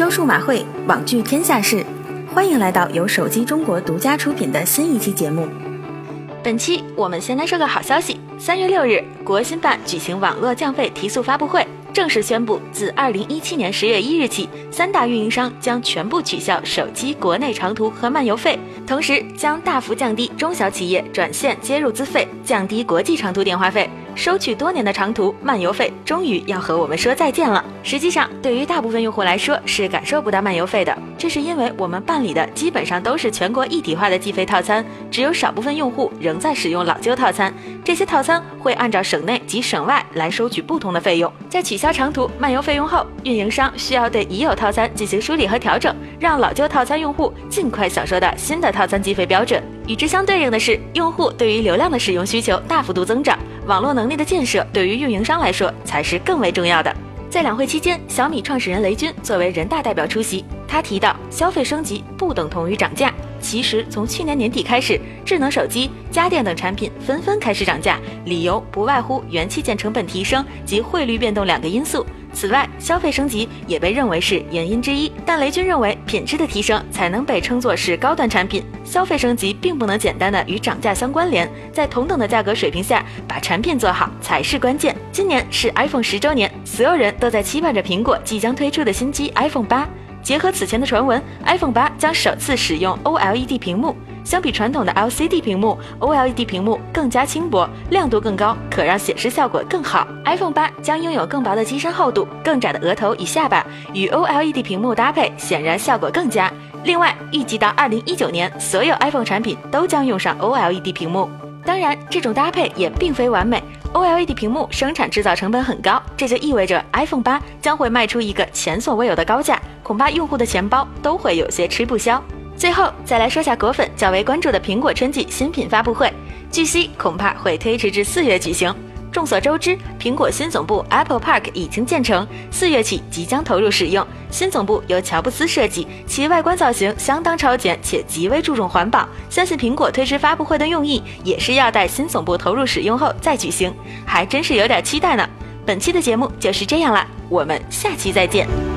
州数码会，网聚天下事，欢迎来到由手机中国独家出品的新一期节目。本期我们先来说个好消息：三月六日，国新办举行网络降费提速发布会，正式宣布，自二零一七年十月一日起，三大运营商将全部取消手机国内长途和漫游费，同时将大幅降低中小企业转线接入资费，降低国际长途电话费。收取多年的长途漫游费，终于要和我们说再见了。实际上，对于大部分用户来说，是感受不到漫游费的。这是因为我们办理的基本上都是全国一体化的计费套餐，只有少部分用户仍在使用老旧套餐。这些套餐会按照省内及省外来收取不同的费用。在取消长途漫游费用后，运营商需要对已有套餐进行梳理和调整，让老旧套餐用户尽快享受到新的套餐计费标准。与之相对应的是，用户对于流量的使用需求大幅度增长。网络能力的建设对于运营商来说才是更为重要的。在两会期间，小米创始人雷军作为人大代表出席，他提到，消费升级不等同于涨价。其实从去年年底开始，智能手机、家电等产品纷纷开始涨价，理由不外乎元器件成本提升及汇率变动两个因素。此外，消费升级也被认为是原因之一，但雷军认为，品质的提升才能被称作是高端产品。消费升级并不能简单的与涨价相关联，在同等的价格水平下，把产品做好才是关键。今年是 iPhone 十周年，所有人都在期盼着苹果即将推出的新机 iPhone 八。结合此前的传闻，iPhone 八将首次使用 OLED 屏幕。相比传统的 LCD 屏幕，OLED 屏幕更加轻薄，亮度更高，可让显示效果更好。iPhone 八将拥有更薄的机身厚度、更窄的额头与下巴，与 OLED 屏幕搭配，显然效果更佳。另外，预计到2019年，所有 iPhone 产品都将用上 OLED 屏幕。当然，这种搭配也并非完美，OLED 屏幕生产制造成本很高，这就意味着 iPhone 八将会卖出一个前所未有的高价，恐怕用户的钱包都会有些吃不消。最后再来说下果粉较为关注的苹果春季新品发布会，据悉恐怕会推迟至四月举行。众所周知，苹果新总部 Apple Park 已经建成，四月起即将投入使用。新总部由乔布斯设计，其外观造型相当超前且极为注重环保。相信苹果推迟发布会的用意，也是要待新总部投入使用后再举行，还真是有点期待呢。本期的节目就是这样啦，我们下期再见。